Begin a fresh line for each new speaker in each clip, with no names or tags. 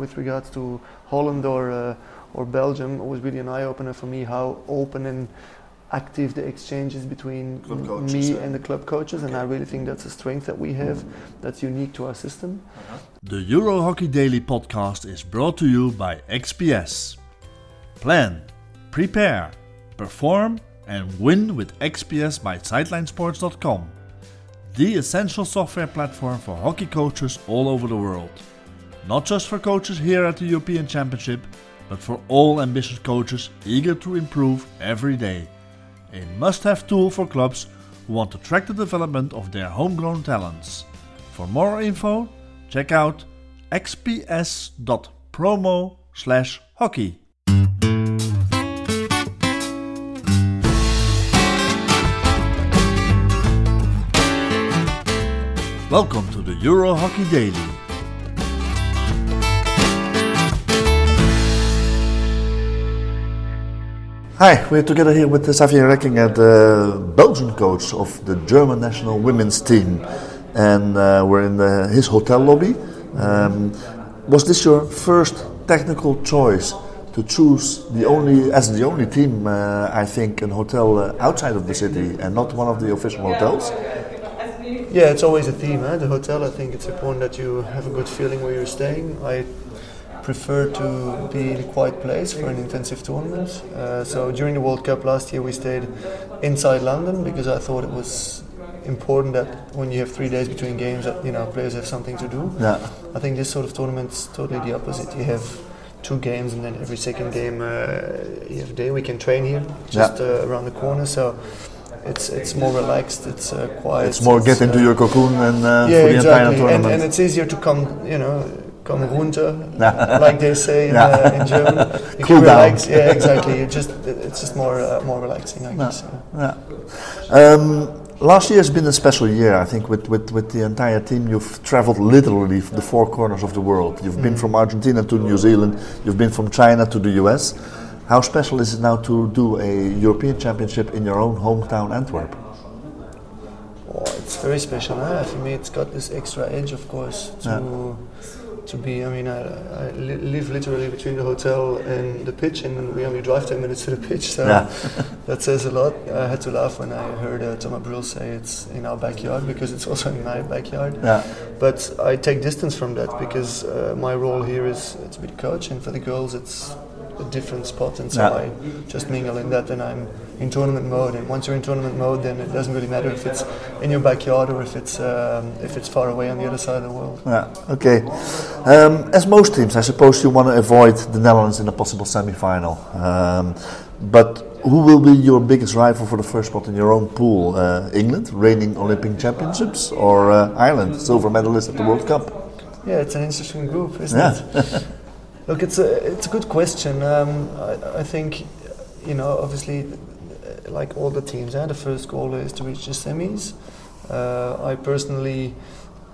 With regards to Holland or uh, or Belgium, it was really an eye opener for me how open and active the exchanges between
coaches,
me
yeah.
and the club coaches, and I really think that's a strength that we have that's unique to our system.
The Euro Hockey Daily podcast is brought to you by XPS. Plan, prepare, perform, and win with XPS by SidelineSports.com, the essential software platform for hockey coaches all over the world. Not just for coaches here at the European Championship, but for all ambitious coaches eager to improve every day. A must have tool for clubs who want to track the development of their homegrown talents. For more info, check out xps.promo slash hockey. Welcome to the Euro Hockey Daily.
Hi, we're together here with Xavier Reckinger, the Belgian coach of the German national women's team, and uh, we're in the, his hotel lobby. Um, was this your first technical choice to choose the only, as the only team, uh, I think, an hotel uh, outside of the city and not one of the official hotels?
Yeah, it's always a theme. Eh? The hotel, I think it's important that you have a good feeling where you're staying. I prefer to be in a quiet place for an intensive tournament. Uh, so during the World Cup last year, we stayed inside London because I thought it was important that when you have three days between games, that you know players have something to do.
Yeah.
I think this sort of tournament's totally the opposite. You have two games, and then every second game uh, you have a day. We can train here, just
Yeah.
uh, around the corner. So. It's, it's more relaxed. It's uh, quiet.
It's more get into
uh,
your cocoon and uh,
yeah,
for the entire
exactly. And, and it's easier to come, you know, come runter,
Yeah.
like they say in, uh, in German. You
Cool down.
relax. Yeah, exactly. You just it's just more uh, more relaxing, I guess.
Yeah. Um, last year has been a special year, I think, with, with, with the entire team. You've traveled literally the four corners of the world. You've been from Argentina to New Zealand, you've been from China to the US. How special is it now to do a European Championship in your own hometown, Antwerp?
Oh, it's very special. Eh? For me, it's got this extra edge, of course, to to be. I mean, I, I li- live literally between the hotel and the pitch, and we only drive ten minutes to the pitch. So
Yeah.
that says a lot. I had to laugh when I heard uh, Thomas Briels say it's in our backyard because it's also in my backyard.
Yeah.
But I take distance from that because uh, my role here is to be the coach, and for the girls, it's a different spot, and so
Yeah.
I just mingle in that, and I'm in tournament mode. And once you're in tournament mode, then it doesn't really matter if it's in your backyard or if it's um, if it's far away on the other side of the world.
Yeah, okay. Um, as most teams, I suppose you want to avoid the Netherlands in a possible semi-final. Um, but who will be your biggest rival for the first spot in your own pool? Uh, England, reigning Olympic championships, or uh, Ireland, silver medalist at the World Cup?
Yeah, it's an interesting group, isn't
Yeah.
it? Look, it's a it's a good question. Um, I, I think, you know, obviously, uh, like all the teams, eh, the first goal is to reach the semis. Uh, I personally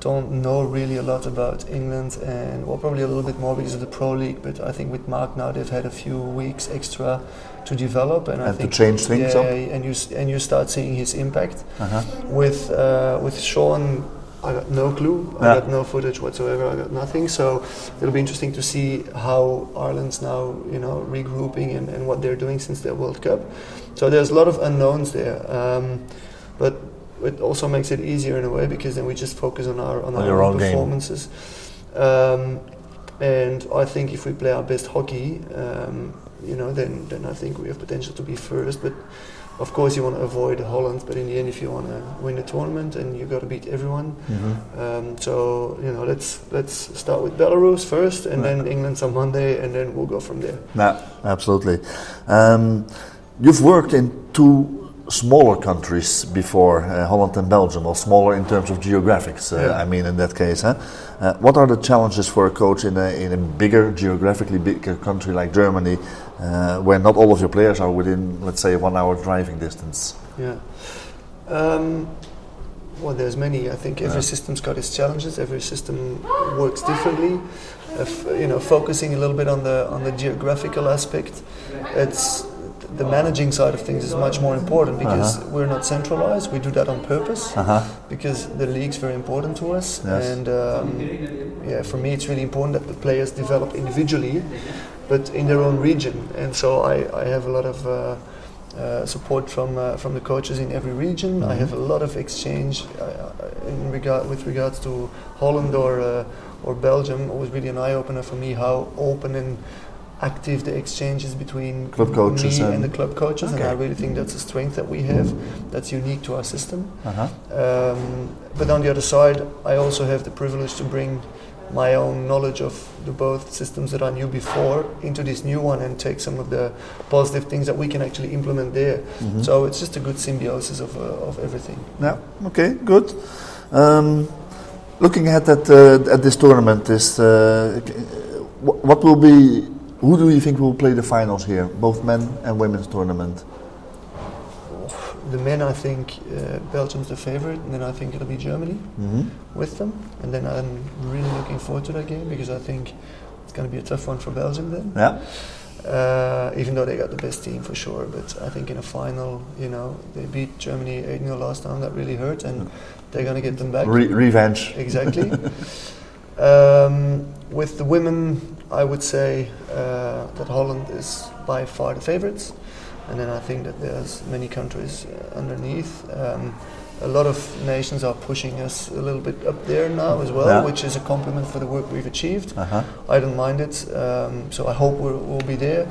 don't know really a lot about England, and well, probably a little bit more because of the Pro League. But I think with Mark now, they've had a few weeks extra to develop, and, I
And to change things
yeah,
up.
and you and you start seeing his impact
Uh-huh.
with uh, with Sean. I got no clue. I
Yeah.
got no footage whatsoever. I got nothing. So it'll be interesting to see how Ireland's now, you know, regrouping and, and what they're doing since their World Cup. So there's a lot of unknowns there. Um, but it also makes it easier in a way because then we just focus on our on,
On
our own
own
performances. Um, and I think if we play our best hockey, um, you know, then then I think we have potential to be first. But of course, you want to avoid Holland. But in the end, if you want to win the tournament, and you got to beat everyone. Um, so you know, let's let's start with Belarus first, and then England's on Monday, and then we'll go from there.
Yeah, absolutely. Um, you've worked in two smaller countries before, uh, Holland and Belgium, or smaller in terms of geographics. Uh,
Yeah.
I mean, in that case, huh? Uh, what are the challenges for a coach in a, in a bigger, geographically bigger country like Germany, uh, where not all of your players are within, let's say, one hour driving distance?
Yeah. Um, well, there's many. I think every system's got its challenges. Every system works differently. If, you know, focusing a little bit on the on the geographical aspect, it's the managing side of things is much more important because we're not centralized. We do that on purpose
Uh-huh.
because the league's very important to us.
Yes.
And um, yeah, for me, it's really important that the players develop individually, but in their own region. And so I, I have a lot of uh, uh, support from uh, from the coaches in every region. I have a lot of exchange uh, uh, in regard with regards to Holland or uh, or Belgium. It was really an eye opener for me how open and active the exchanges between
Club coaches
me
and-
and, the club coaches, and I really think that's a strength that we have that's unique to our system.
Uh-huh.
Um, but on the other side, I also have the privilege to bring my own knowledge of the both systems that I knew before into this new one and take some of the positive things that we can actually implement there.
Mhm.
So it's just a good symbiosis of, uh, of everything.
Yeah. Okay. Good. Um, looking ahead at uh, at this tournament, is uh, what will be? Who do you think will play the finals here? Both men and women's tournament.
The men, I think uh, Belgium's the favorite, and then I think it'll be Germany
hmm
with them. And then I'm really looking forward to that game because I think it's going to be a tough one for Belgium then.
Yeah.
Uh, even though they got the best team for sure. But I think in a final, you know, they beat Germany 8 0 last time. That really hurt, and they're going to get them back.
Re- revenge.
exactly. um, with the women, I would say uh, that Holland is by far the favorites. And then I think that there's many countries uh, underneath. Um, a lot of nations are pushing us a little bit up there now as well,
Yeah.
which is a compliment for the work we've achieved.
Uh huh.
I don't mind it, um, so I hope we'll, we'll be there.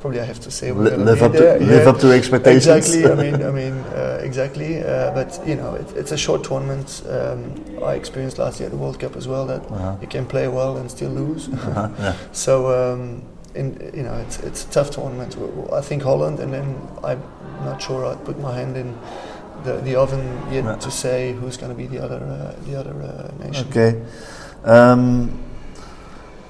Probably I have to say we're gonna
live
be
up
there.
to live up to expectations.
Exactly. I mean, I mean, uh, exactly. Uh, but you know, it, it's a short tournament. Um, I experienced last year at the World Cup as well that
Uh-huh.
you can play well and still lose.
Uh-huh. Yeah.
so um, in, you know, it's it's a tough tournament. I think Holland, and then I'm not sure I'd put my hand in the, the oven yet
Yeah.
to say who's going to be the other uh, the other uh, nation.
Okay. Um,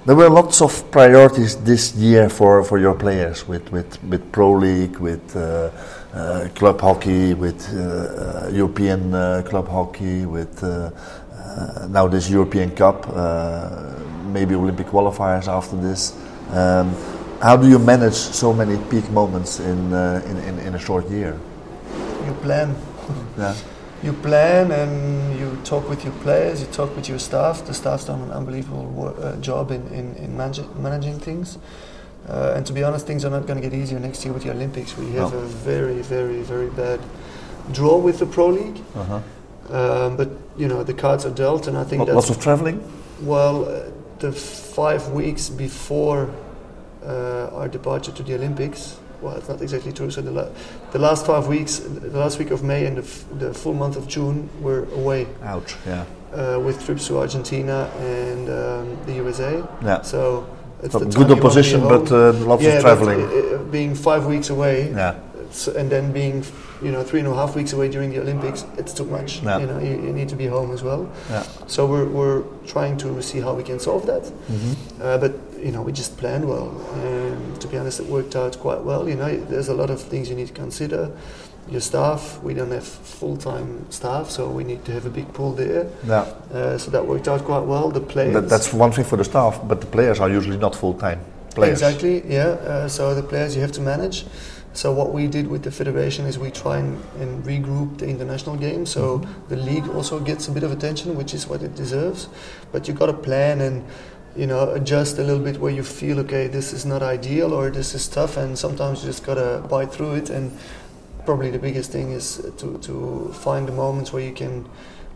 there were lots of priorities this year for, for your players with, with, with Pro League, with uh, uh, club hockey, with uh, uh, European uh, club hockey, with now this European Cup, uh, maybe Olympic qualifiers after this. Um, how do you manage so many peak moments in, uh, in, in, in a short year?
You plan.
Yeah.
you plan and you talk with your players, you talk with your staff. The staff's done an unbelievable uh, job in, in, in manage- managing things. Uh, and to be honest, things are not going to get easier next year with the Olympics. We have
No.
a very, very, very bad draw with the Pro League.
Uh-huh.
Um, but, you know, the cards are dealt, and I think that's
Lots of traveling?
well, uh, the five weeks before uh, our departure to the Olympics. Well, it's not exactly true. So the, la- the last five weeks, the last week of May and the, f- the full month of June, were away
Ouch, yeah.
uh, with trips to Argentina and um, the USA.
Yeah.
So it's the
good
time you wanna be
opposition, but uh, lots
yeah,
of traveling.
uh, uh, being five weeks away,
yeah.
and then being, you know, three and a half weeks away during the Olympics, it's too much.
Yeah.
You know, you, you need to be home as well.
Yeah.
So we're, we're trying to see how we can solve that.
Mm-hmm.
Uh, but you know, we just planned well, and to be honest, it worked out quite well. You know, there's a lot of things you need to consider. Your staff, we don't have full-time staff, so we need to have a big pool there.
Yeah.
Uh, so that worked out quite well. The players,
That, that's one thing for the staff, but the players are usually not full time players.
Exactly, yeah. Uh, so the players you have to manage. So what we did with the federation is we try and, and regroup the international game. So
Mm-hmm.
the league also gets a bit of attention, which is what it deserves. But you got to plan and you know adjust a little bit where you feel okay, this is not ideal or this is tough, and sometimes you just got to bite through it. And probably the biggest thing is to, to find the moments where you can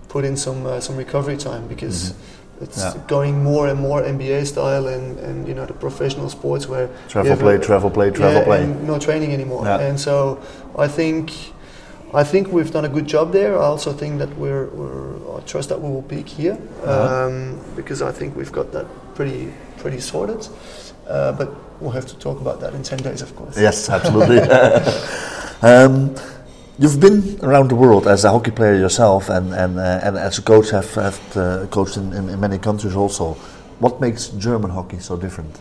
put in some uh, some recovery time because. It's
Yeah.
going more and more NBA style and, and you know the professional sports where
Travel, play,
a-
travel, play, travel,
yeah,
play.
no training anymore.
Yeah.
And so I think I think we've done a good job there. I also think that we're, we're I trust that we will peak here
Uh-huh.
um, because I think we've got that pretty pretty sorted. Uh, but we'll have to talk about that in ten days, of course.
Yes, absolutely. um, you've been around the world as a hockey player yourself, and and uh, and as a coach, have have uh, coached in, in, in many countries also. What makes German hockey so different?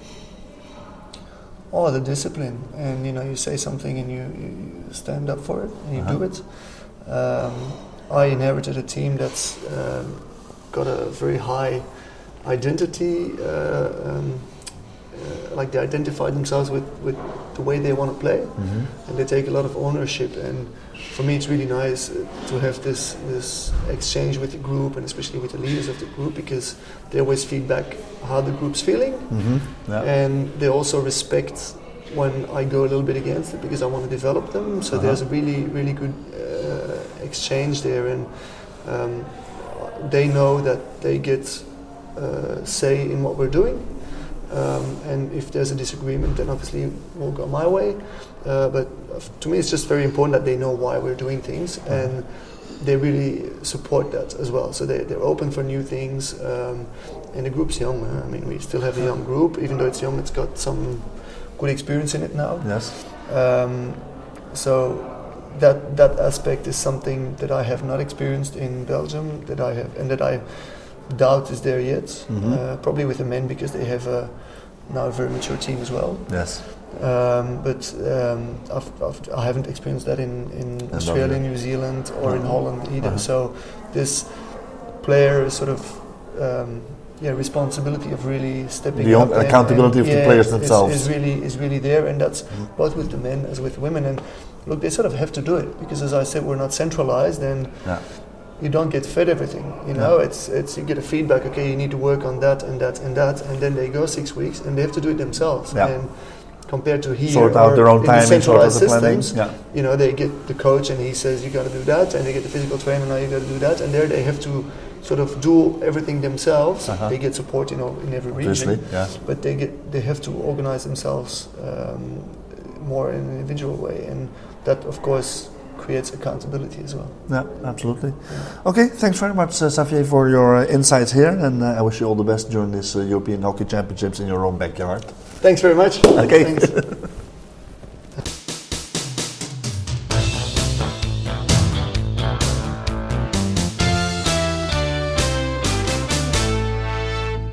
Oh, the discipline, and you know, you say something and you, you stand up for it and you do
Uh-huh.
it. Um, I inherited a team that's um, got a very high identity uh, um, uh, like they identify themselves with, with the way they want to play, mm-hmm. and they take a lot of ownership. And for me, it's really nice uh, to have this this exchange with the group, and especially with the leaders of the group, because they always feedback how the group's feeling, mm-hmm. yeah. and they also respect when I go a little bit against it because I want to develop them. So uh-huh. there's a really really good uh, exchange there, and um, they know that they get uh, say in what we're doing. Um, and if there's a disagreement, then obviously we'll go my way. Uh, but to me, it's just very important that they know why we're doing things, uh-huh. and they really support that as well. So they, they're open for new things. Um, and the group's young. I mean, we still have a young group, even though it's young. It's got some good experience in it now.
Yes.
Um, so that that aspect is something that I have not experienced in Belgium. That I have, and that I doubt is there yet. Mm-hmm. Uh, probably with the men because they have a, now a very mature team as well.
Yes.
Um, but um, I've, I've, I have not experienced that in, in Australia, New Zealand, or uh-huh. in Holland either. Uh-huh. So this player is sort of um, yeah responsibility of really stepping up.
the
up.
accountability and, and, of the players themselves
is, is, really is really there, and that's mm-hmm. both with the men as with women. And look, they sort of have to do it because, as I said, we're not centralized and. Yeah you don't get fed everything. You know, yeah. it's it's you get a feedback. Okay, you need to work on that and that and that, and then they go six weeks and they have to do it themselves. Yeah. And compared to here,
sort out their own centralized sort systems,
yeah. you know, they get the coach and he says you got to do that, and they get the physical trainer now you got to do that, and there they have to sort of do everything themselves. Uh-huh. They get support, you know, in every region,
yeah.
but they get they have to organize themselves um, more in an individual way, and that of course creates accountability as well.
Yeah, absolutely. Yeah. Okay, thanks very much, uh, Xavier, for your uh, insights here, and uh, I wish you all the best during this uh, European Hockey Championships in your own backyard.
Thanks very much.
Okay.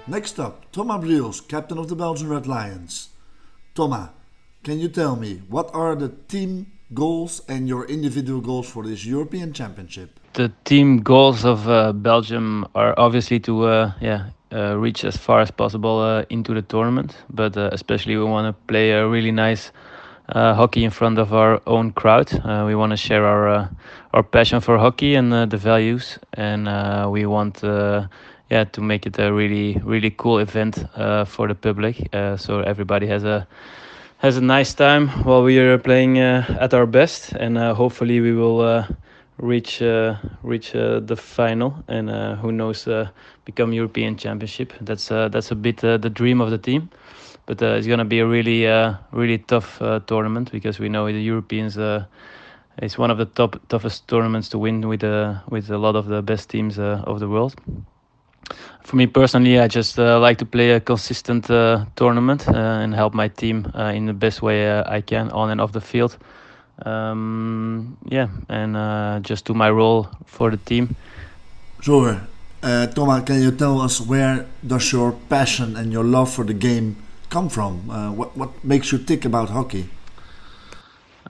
Next up, Thomas Briels, captain of the Belgian Red Lions. Thomas, can you tell me what are the team goals and your individual goals for this European Championship?
The team goals of uh, Belgium are obviously to uh, yeah uh, reach as far as possible uh, into the tournament, but uh, especially we want to play a really nice uh, hockey in front of our own crowd. we want to share our our passion for hockey and the values, and we want yeah to make it a really really cool event for the public, so everybody has a has a nice time while we are playing uh, at our best, and uh, hopefully we will uh, reach uh, reach uh, the final, and uh, who knows, become European Championship. That's that's a bit the dream of the team, but it's gonna be a really really tough tournament because we know the Europeans. it's one of the top toughest tournaments to win with with a lot of the best teams of the world for me personally, I just uh, like to play a consistent uh, tournament uh, and help my team uh, in the best way uh, I can on and off the field. Um, yeah, and uh, just do my role for the team.
Sure. Thomas, can you tell us where does your passion and your love for the game come from? what what makes you tick about hockey?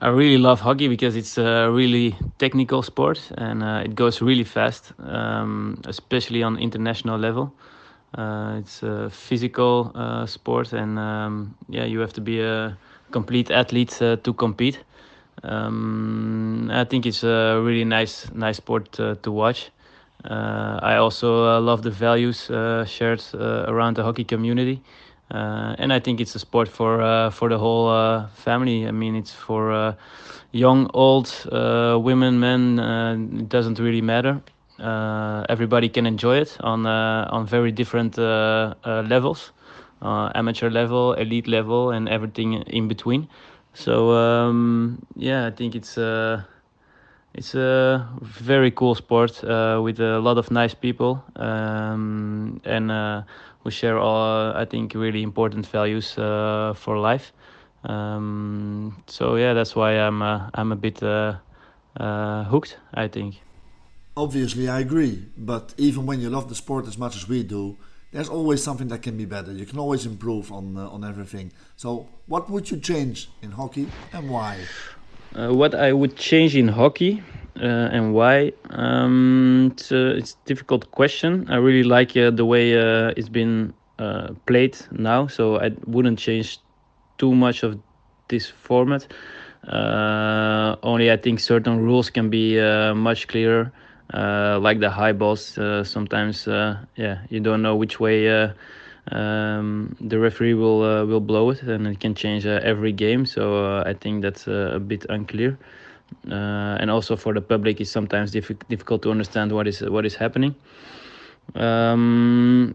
I really love hockey because it's a really technical sport and uh, it goes really fast, um, especially on international level. Uh, it's a physical uh, sport, and um, yeah, you have to be a complete athlete uh, to compete. Um, I think it's a really nice, nice sport uh, to watch. Uh, I also love the values shared around the hockey community. Uh, and I think it's a sport for uh, for the whole uh, family. I mean, it's for uh, young, old, uh, women, men. Uh, it doesn't really matter. everybody can enjoy it on on very different levels, amateur level, elite level, and everything in between. So um, yeah, I think it's it's a very cool sport uh, with a lot of nice people um, and uh, we share all I think really important values uh, for life. Um, so yeah, that's why I'm uh, I'm a bit uh, uh, hooked. I think.
Obviously, I agree. But even when you love the sport as much as we do, there's always something that can be better. You can always improve on on everything. So, what would you change in hockey and why?
Uh, what I would change in hockey uh, and why? Um, it's, a, it's a difficult question. I really like uh, the way uh, it's been uh, played now, so I wouldn't change too much of this format. Uh, only I think certain rules can be uh, much clearer, uh, like the high balls. Uh, sometimes, yeah, you don't know which way um, the referee will will blow it, and it can change every game. So I think that's a bit unclear. and also for the public, it's sometimes diffi- difficult to understand what is what is happening. Um,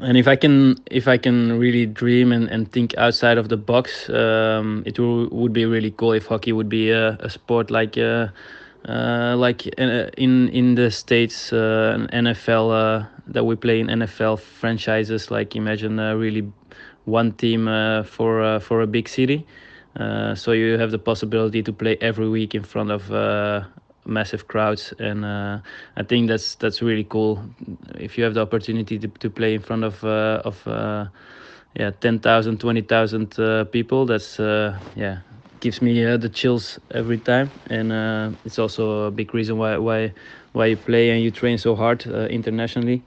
and if I can if I can really dream and, and think outside of the box, um, it w- would be really cool if hockey would be a, a sport like uh, uh, like uh, in in the states uh, NFL uh, that we play in NFL franchises. Like imagine uh, really one team for for a big city. so you have the possibility to play every week in front of massive crowds, and uh, I think that's that's really cool. If you have the opportunity to, to play in front of uh, of uh, yeah 10,000, 20,000 uh, people, that's uh, yeah gives me uh, the chills every time, and it's also a big reason why why why you play and you train so hard internationally.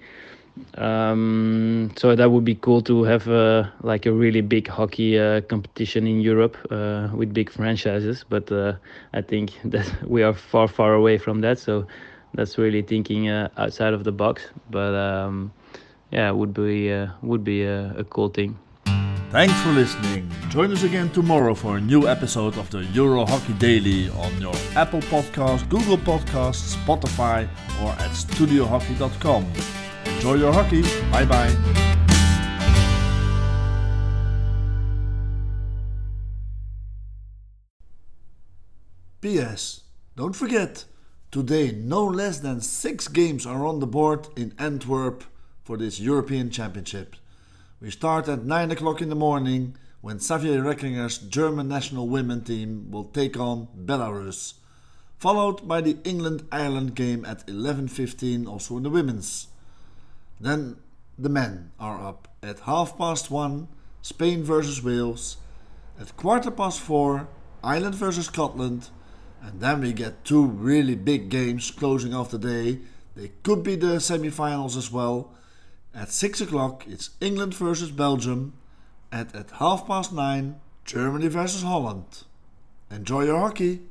Um, so that would be cool to have uh, like a really big hockey uh, competition in Europe uh, with big franchises. But uh, I think that we are far, far away from that. So that's really thinking uh, outside of the box. But um, yeah, would be uh, would be a, a cool thing.
Thanks for listening. Join us again tomorrow for a new episode of the Euro Hockey Daily on your Apple Podcast, Google Podcasts, Spotify, or at studiohockey.com. Enjoy your hockey. Bye bye.
P.S. Don't forget, today no less than six games are on the board in Antwerp for this European Championship. We start at 9 o'clock in the morning when Xavier Reckinger's German national women team will take on Belarus, followed by the England-Ireland game at 11.15 also in the women's. Then the men are up at half past one, Spain versus Wales, at quarter past four, Ireland versus Scotland, and then we get two really big games closing off the day. They could be the semi finals as well. At six o'clock, it's England versus Belgium, and at half past nine, Germany versus Holland. Enjoy your hockey!